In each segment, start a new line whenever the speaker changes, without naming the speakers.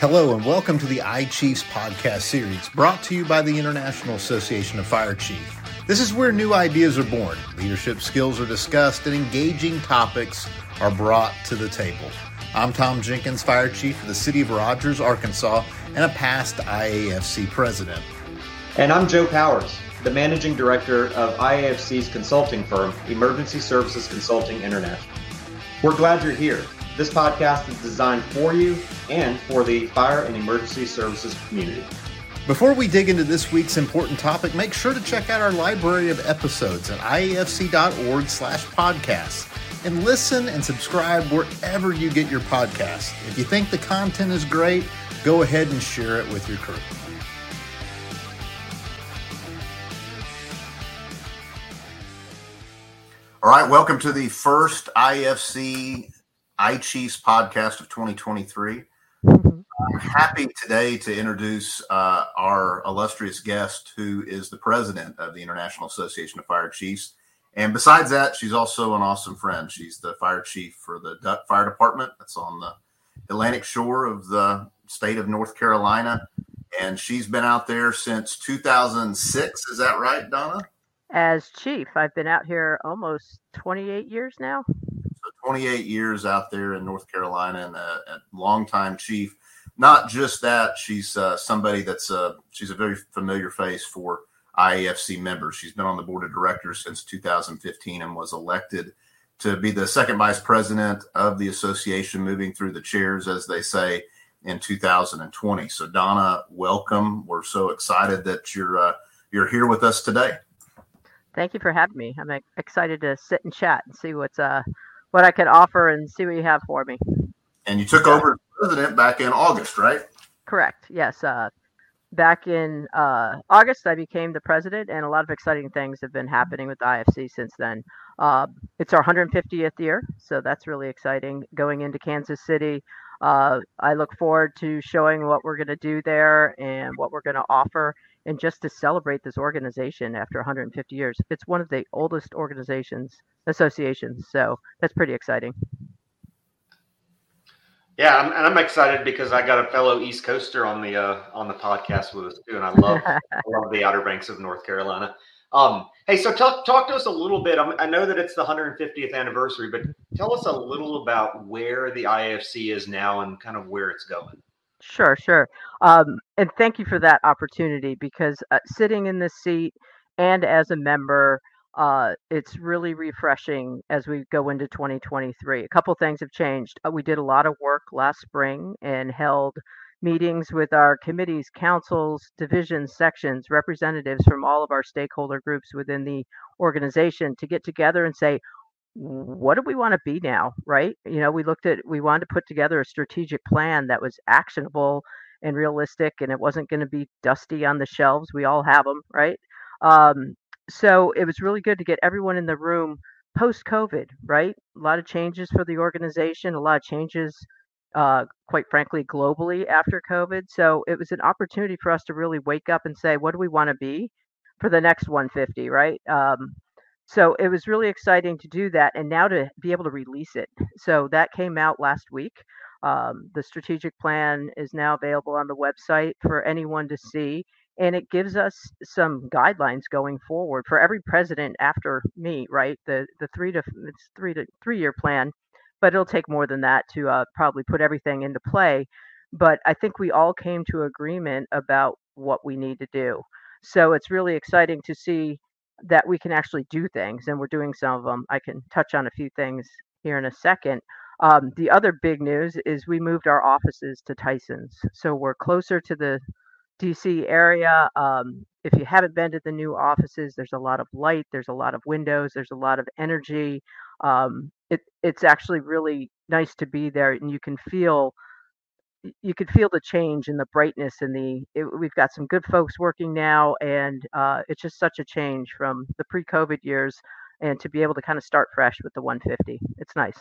Hello, and welcome to the iChiefs podcast series brought to you by the International Association of Fire Chiefs. This is where new ideas are born, leadership skills are discussed, and engaging topics are brought to the table. I'm Tom Jenkins, Fire Chief of the City of Rogers, Arkansas, and a past IAFC president.
And I'm Joe Powers, the Managing Director of IAFC's consulting firm, Emergency Services Consulting International. We're glad you're here. This podcast is designed for you and for the fire and emergency services community.
Before we dig into this week's important topic, make sure to check out our library of episodes at iafc.org slash podcasts and listen and subscribe wherever you get your podcasts. If you think the content is great, go ahead and share it with your crew. All right, welcome to the first IFC iChiefs podcast of 2023. I'm happy today to introduce uh, our illustrious guest, who is the president of the International Association of Fire Chiefs. And besides that, she's also an awesome friend. She's the fire chief for the Duck Fire Department that's on the Atlantic shore of the state of North Carolina. And she's been out there since 2006. Is that right, Donna?
As chief, I've been out here almost 28 years now.
So 28 years out there in North Carolina and a, a longtime chief. Not just that, she's uh, somebody that's a, she's a very familiar face for IAFC members. She's been on the board of directors since 2015 and was elected to be the second vice president of the association, moving through the chairs, as they say, in 2020. So, Donna, welcome. We're so excited that you're uh, you're here with us today.
Thank you for having me. I'm excited to sit and chat and see what's uh what I can offer and see what you have for me.
And you took over as president back in August, right?
Correct. Yes. Uh, back in uh, August, I became the president, and a lot of exciting things have been happening with IFC since then. Uh, it's our 150th year, so that's really exciting. Going into Kansas City, uh, I look forward to showing what we're going to do there and what we're going to offer, and just to celebrate this organization after 150 years. It's one of the oldest organizations associations, so that's pretty exciting.
Yeah, I'm, and I'm excited because I got a fellow East Coaster on the uh, on the podcast with us too, and I love I love the Outer Banks of North Carolina. Um, hey, so talk talk to us a little bit. I know that it's the 150th anniversary, but tell us a little about where the IFC is now and kind of where it's going.
Sure, sure. Um, and thank you for that opportunity because uh, sitting in this seat and as a member uh, it's really refreshing as we go into 2023. A couple things have changed. Uh, we did a lot of work last spring and held meetings with our committees, councils, divisions, sections, representatives from all of our stakeholder groups within the organization to get together and say, what do we want to be now, right? You know, we looked at, we wanted to put together a strategic plan that was actionable and realistic, and it wasn't going to be dusty on the shelves. We all have them, right? Um, so it was really good to get everyone in the room post COVID, right? A lot of changes for the organization, a lot of changes, uh, quite frankly, globally after COVID. So it was an opportunity for us to really wake up and say, what do we want to be for the next 150, right? Um, so it was really exciting to do that and now to be able to release it. So that came out last week. Um, the strategic plan is now available on the website for anyone to see and it gives us some guidelines going forward for every president after me right the the three to it's three to three year plan but it'll take more than that to uh, probably put everything into play but i think we all came to agreement about what we need to do so it's really exciting to see that we can actually do things and we're doing some of them i can touch on a few things here in a second um, the other big news is we moved our offices to Tysons so we're closer to the DC area. Um, if you haven't been to the new offices, there's a lot of light, there's a lot of windows, there's a lot of energy. Um, it, it's actually really nice to be there, and you can feel you can feel the change in the brightness and the it, we've got some good folks working now and uh, it's just such a change from the pre-covid years and to be able to kind of start fresh with the 150 it's nice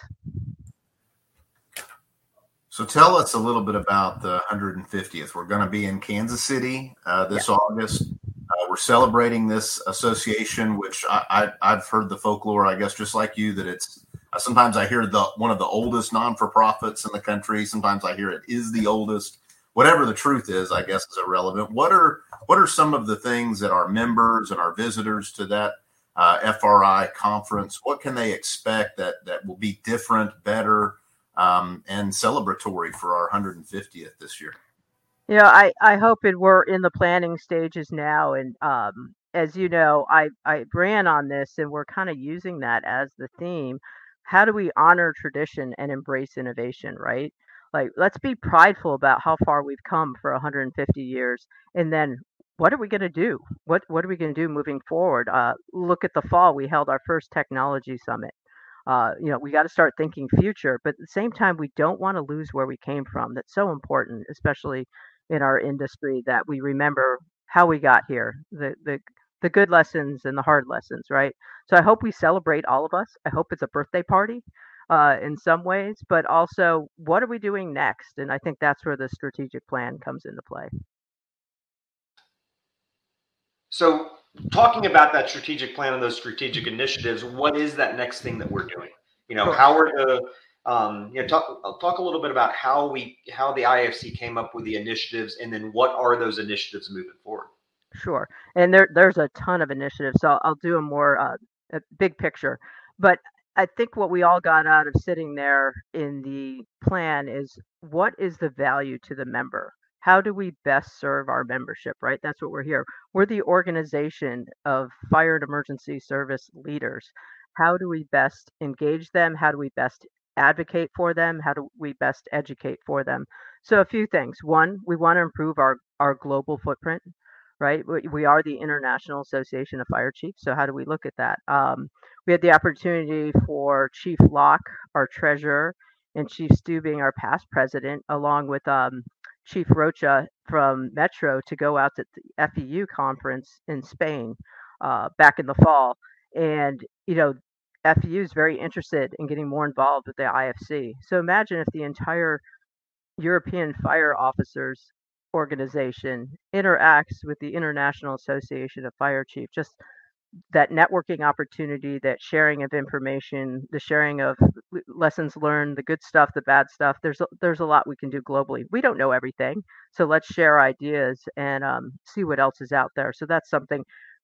so tell us a little bit about the 150th. We're going to be in Kansas City uh, this yeah. August. Uh, we're celebrating this association, which I, have heard the folklore, I guess, just like you, that it's uh, sometimes I hear the one of the oldest non for profits in the country. Sometimes I hear it is the oldest. whatever the truth is, I guess is irrelevant. What are what are some of the things that our members and our visitors to that uh, FRI conference, what can they expect that that will be different, better, um, and celebratory for our 150th this year?
Yeah, I, I hope it we're in the planning stages now. And um, as you know, I, I ran on this and we're kind of using that as the theme. How do we honor tradition and embrace innovation, right? Like, let's be prideful about how far we've come for 150 years. And then what are we going to do? What, what are we going to do moving forward? Uh, look at the fall, we held our first technology summit. Uh, you know, we got to start thinking future, but at the same time, we don't want to lose where we came from. That's so important, especially in our industry that we remember how we got here, the the the good lessons and the hard lessons, right? So I hope we celebrate all of us. I hope it's a birthday party uh, in some ways, but also what are we doing next? And I think that's where the strategic plan comes into play.
So, talking about that strategic plan and those strategic initiatives, what is that next thing that we're doing? You know, how are the um, you know, talk I'll talk a little bit about how we how the IFC came up with the initiatives, and then what are those initiatives moving forward.
Sure, and there there's a ton of initiatives, so I'll do a more uh, a big picture. But I think what we all got out of sitting there in the plan is what is the value to the member? How do we best serve our membership, right? That's what we're here. We're the organization of fire and emergency service leaders. How do we best engage them? How do we best advocate for them? How do we best educate for them? So a few things. One, we want to improve our our global footprint, right? We, are the International Association of Fire Chiefs. So how do we look at that? Um, we had the opportunity for Chief Locke, our treasurer, and Chief Stuebing our past president, along with um, Chief Rocha from Metro to go out to the FEU conference in Spain uh, back in the fall. And, you know, FEU is very interested in getting more involved with the IFC. So imagine if the entire European Fire Officers organization interacts with the International Association of Fire Chiefs. Just that networking opportunity, that sharing of information, the sharing of lessons learned, the good stuff, the bad stuff. There's a, there's a lot we can do globally. We don't know everything, so let's share ideas and um, see what else is out there. So that's something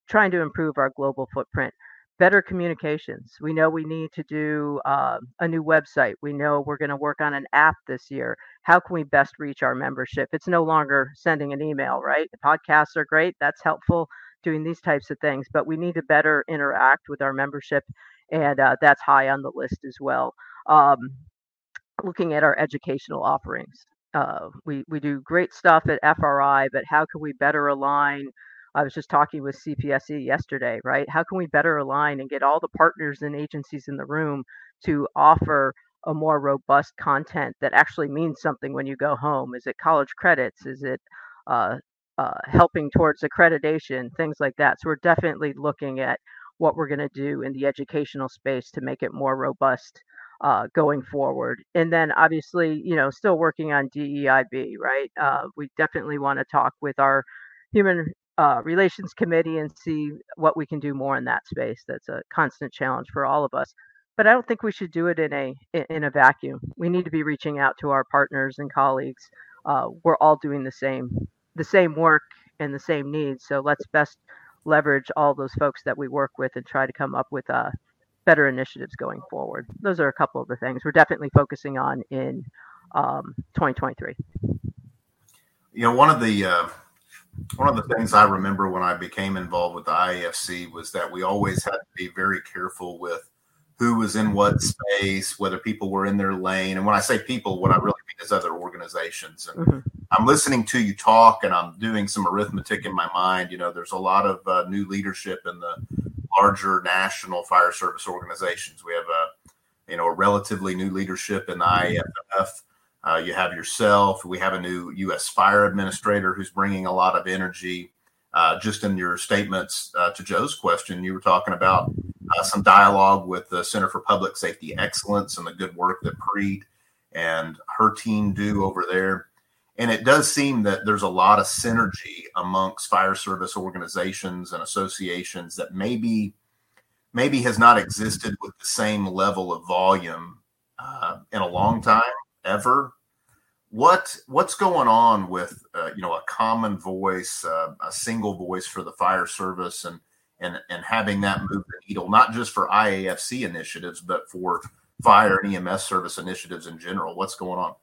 trying to improve our global footprint better communications. We know we need to do uh, a new website. We know we're going to work on an app this year. How can we best reach our membership? It's no longer sending an email, right? The podcasts are great. That's helpful doing these types of things, but we need to better interact with our membership. And uh, that's high on the list as well. Um, looking at our educational offerings. Uh, we, we do great stuff at FRI, but how can we better align I was just talking with CPSE yesterday, right? How can we better align and get all the partners and agencies in the room to offer a more robust content that actually means something when you go home? Is it college credits? Is it uh, uh, helping towards accreditation? Things like that. So we're definitely looking at what we're going to do in the educational space to make it more robust uh, going forward. And then obviously, you know, still working on DEIB, right? Uh, we definitely want to talk with our human uh, relations committee and see what we can do more in that space. That's a constant challenge for all of us. But I don't think we should do it in a in a vacuum. We need to be reaching out to our partners and colleagues. Uh, we're all doing the same the same work and the same needs. So let's best leverage all those folks that we work with and try to come up with uh, better initiatives going forward. Those are a couple of the things we're definitely focusing on in um, 2023.
You know, one of the uh, one of the things I remember when I became involved with the IAFC was that we always had to be very careful with who was in what space, whether people were in their lane. And when I say people, what I really mean is other organizations. And mm-hmm. I'm listening to you talk and I'm doing some arithmetic in my mind. You know, there's a lot of uh, new leadership in the larger national fire service organizations. We have a, you know, a relatively new leadership in the IAFF. Uh, you have yourself. We have a new U.S. fire administrator who's bringing a lot of energy. Uh, just in your statements uh, to Joe's question, you were talking about uh, some dialogue with the Center for Public Safety Excellence and the good work that Preet and her team do over there. And it does seem that there's a lot of synergy amongst fire service organizations and associations that maybe maybe has not existed with the same level of volume uh, in a long time ever what what's going on with uh, you know a common voice, uh, a single voice for the fire service, and and and having that move the needle, not just for IAFC initiatives, but for fire and EMS service initiatives in general. What's going on?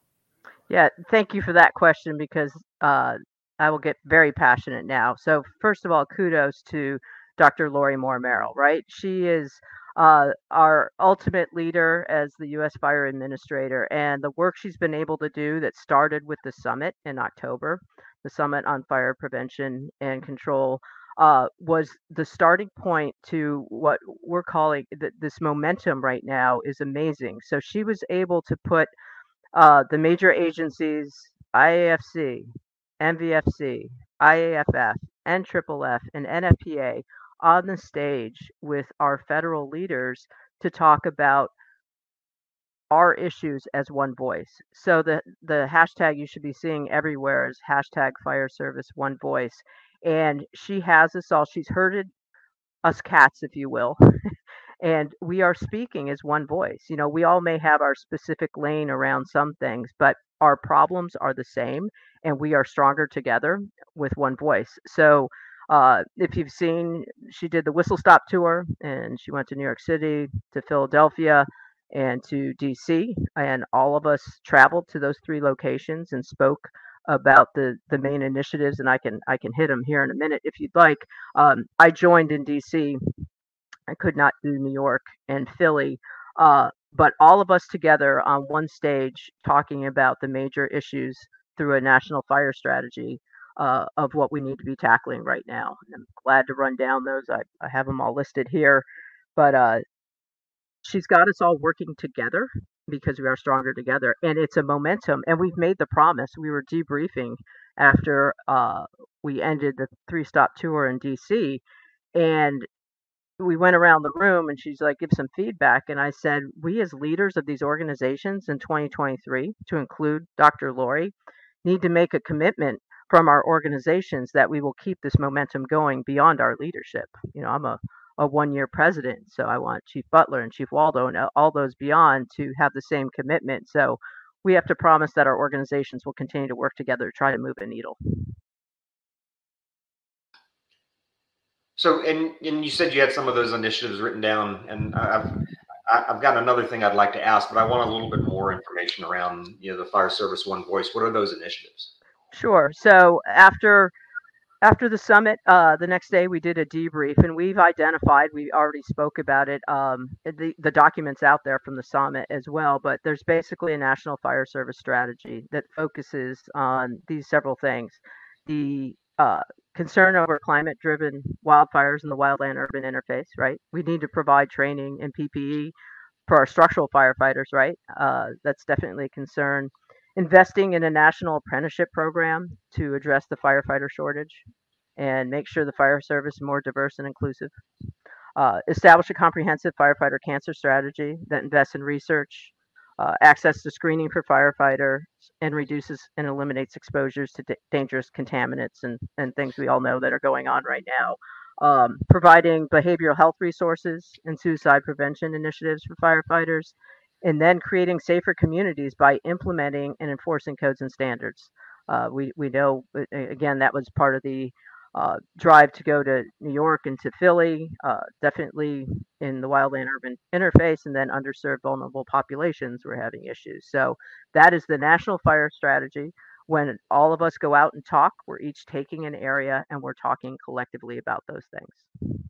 Yeah, thank you for that question because uh, I will get very passionate now. So first of all, kudos to Dr. Lori Moore Merrill. Right, she is uh, our ultimate leader as the U.S. Fire Administrator, and the work she's been able to do that started with the summit in October, the Summit on Fire Prevention and Control, uh, was the starting point to what we're calling th- this momentum right now is amazing. So she was able to put uh, the major agencies, IAFC, NVFC, IAFF, NFFF, and NFPA on the stage with our federal leaders to talk about our issues as one voice. So the the hashtag you should be seeing everywhere is hashtag fire service one voice. And she has us all, she's herded us cats, if you will. and we are speaking as one voice. You know, we all may have our specific lane around some things, but our problems are the same and we are stronger together with one voice. So uh, if you've seen, she did the Whistle Stop tour and she went to New York City, to Philadelphia, and to DC. And all of us traveled to those three locations and spoke about the the main initiatives. And I can I can hit them here in a minute if you'd like. Um, I joined in DC. I could not do New York and Philly. Uh, but all of us together on one stage talking about the major issues through a national fire strategy uh, of what we need to be tackling right now. And I'm glad to run down those. I, I have them all listed here, but uh, she's got us all working together because we are stronger together, and it's a momentum. And we've made the promise. We were debriefing after uh, we ended the three stop tour in DC, and we went around the room and she's like give some feedback and i said we as leaders of these organizations in 2023 to include dr lori need to make a commitment from our organizations that we will keep this momentum going beyond our leadership. You know, I'm a, a one year president, so I want Chief Butler and Chief Waldo and all those beyond to have the same commitment. So we have to promise that our organizations will continue to work together to try to move a needle.
So, and and you said you had some of those initiatives written down, and I've I've got another thing I'd like to ask, but I want a little bit more information around you know the Fire Service One Voice. What are those initiatives?
Sure. So after after the summit, uh, the next day we did a debrief, and we've identified. We already spoke about it. Um, the the documents out there from the summit as well. But there's basically a national fire service strategy that focuses on these several things: the uh, concern over climate-driven wildfires and the wildland-urban interface. Right. We need to provide training and PPE for our structural firefighters. Right. Uh, that's definitely a concern investing in a national apprenticeship program to address the firefighter shortage and make sure the fire service is more diverse and inclusive. Uh, establish a comprehensive firefighter cancer strategy that invests in research, uh, access to screening for firefighters, and reduces and eliminates exposures to d- dangerous contaminants and, and things we all know that are going on right now. Um, providing behavioral health resources and suicide prevention initiatives for firefighters, and then creating safer communities by implementing and enforcing codes and standards. Uh, we we know again that was part of the uh, drive to go to New York and to Philly, uh, definitely in the wildland urban interface, and then underserved vulnerable populations were having issues. So that is the national fire strategy. When all of us go out and talk, we're each taking an area and we're talking collectively about those things.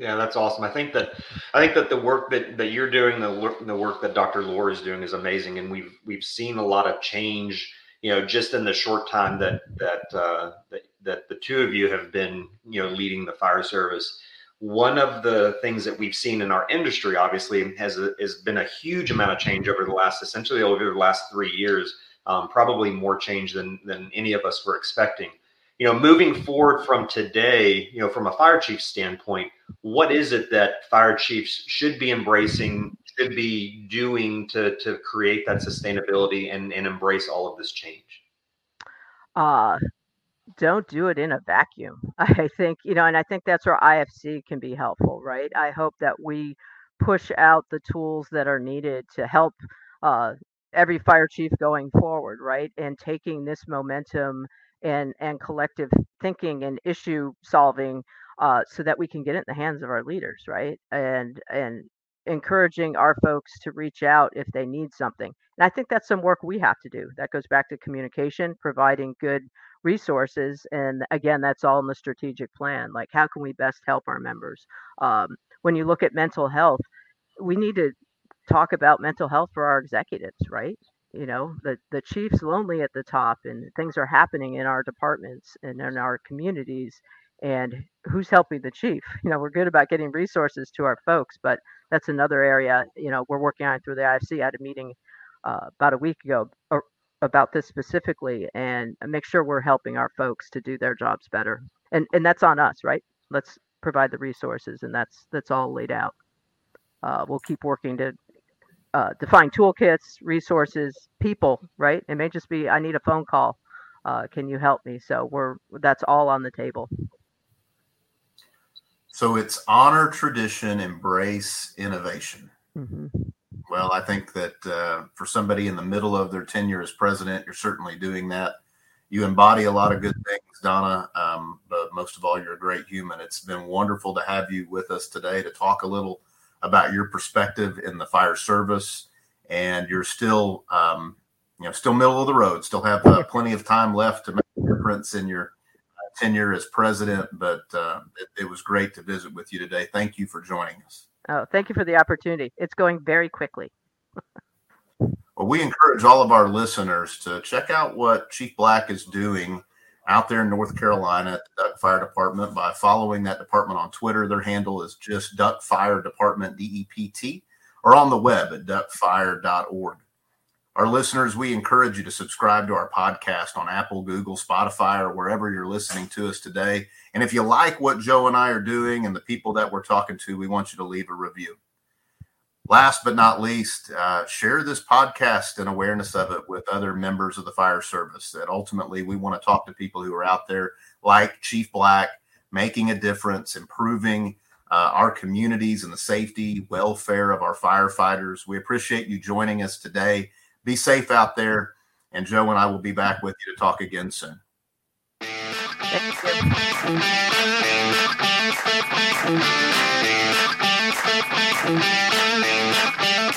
Yeah, that's awesome. I think that I think that the work that, that you're doing, the the work that Dr. Lori is doing, is amazing, and we've we've seen a lot of change. You know, just in the short time that that uh, that, that the two of you have been, you know, leading the fire service. One of the things that we've seen in our industry, obviously, has has been a huge amount of change over the last, essentially over the last three years. Um, probably more change than than any of us were expecting you know, moving forward from today, you know, from a fire chief standpoint, what is it that fire chiefs should be embracing, should be doing to to create that sustainability and, and embrace all of this change?
Uh don't do it in a vacuum. I think, you know, and I think that's where IFC can be helpful, right? I hope that we push out the tools that are needed to help uh, every fire chief going forward, right? And taking this momentum and and collective thinking and issue solving uh, so that we can get it in the hands of our leaders, right? And and encouraging our folks to reach out if they need something. And I think that's some work we have to do. That goes back to communication, providing good resources, and again, that's all in the strategic plan. Like, how can we best help our members? Um, when you look at mental health, we need to talk about mental health for our executives, right? You know, the the chief's lonely at the top, and things are happening in our departments and in our communities. And who's helping the chief? You know, we're good about getting resources to our folks, but that's another area. You know, we're working on through the IFC. I had a meeting uh, about a week ago about this specifically, and make sure we're helping our folks to do their jobs better. And and that's on us, right? Let's provide the resources, and that's that's all laid out. Uh, we'll keep working to uh, define toolkits, resources, people. Right? It may just be I need a phone call. Uh, can you help me? So we're that's all on the table.
So it's honor tradition, embrace innovation. Mm-hmm. Well, I think that uh, for somebody in the middle of their tenure as president, you're certainly doing that. You embody a lot of good things, Donna, um, but most of all, you're a great human. It's been wonderful to have you with us today to talk a little about your perspective in the fire service. And you're still, um, you know, still middle of the road. Still have uh, plenty of time left to make a difference in your uh, tenure as president. But uh, it, it was great to visit with you today. Thank you for joining us.
Oh, thank you for the opportunity. It's going very quickly.
well, we encourage all of our listeners to check out what Chief Black is doing out there in North Carolina at the Duck Fire Department by following that department on Twitter. Their handle is just Duck Fire Department, D E P T, or on the web at duckfire.org. Our listeners, we encourage you to subscribe to our podcast on Apple, Google, Spotify, or wherever you're listening to us today. And if you like what Joe and I are doing and the people that we're talking to, we want you to leave a review. Last but not least, uh, share this podcast and awareness of it with other members of the fire service. That ultimately we want to talk to people who are out there like Chief Black, making a difference, improving uh, our communities and the safety, welfare of our firefighters. We appreciate you joining us today. Be safe out there. And Joe and I will be back with you to talk again soon.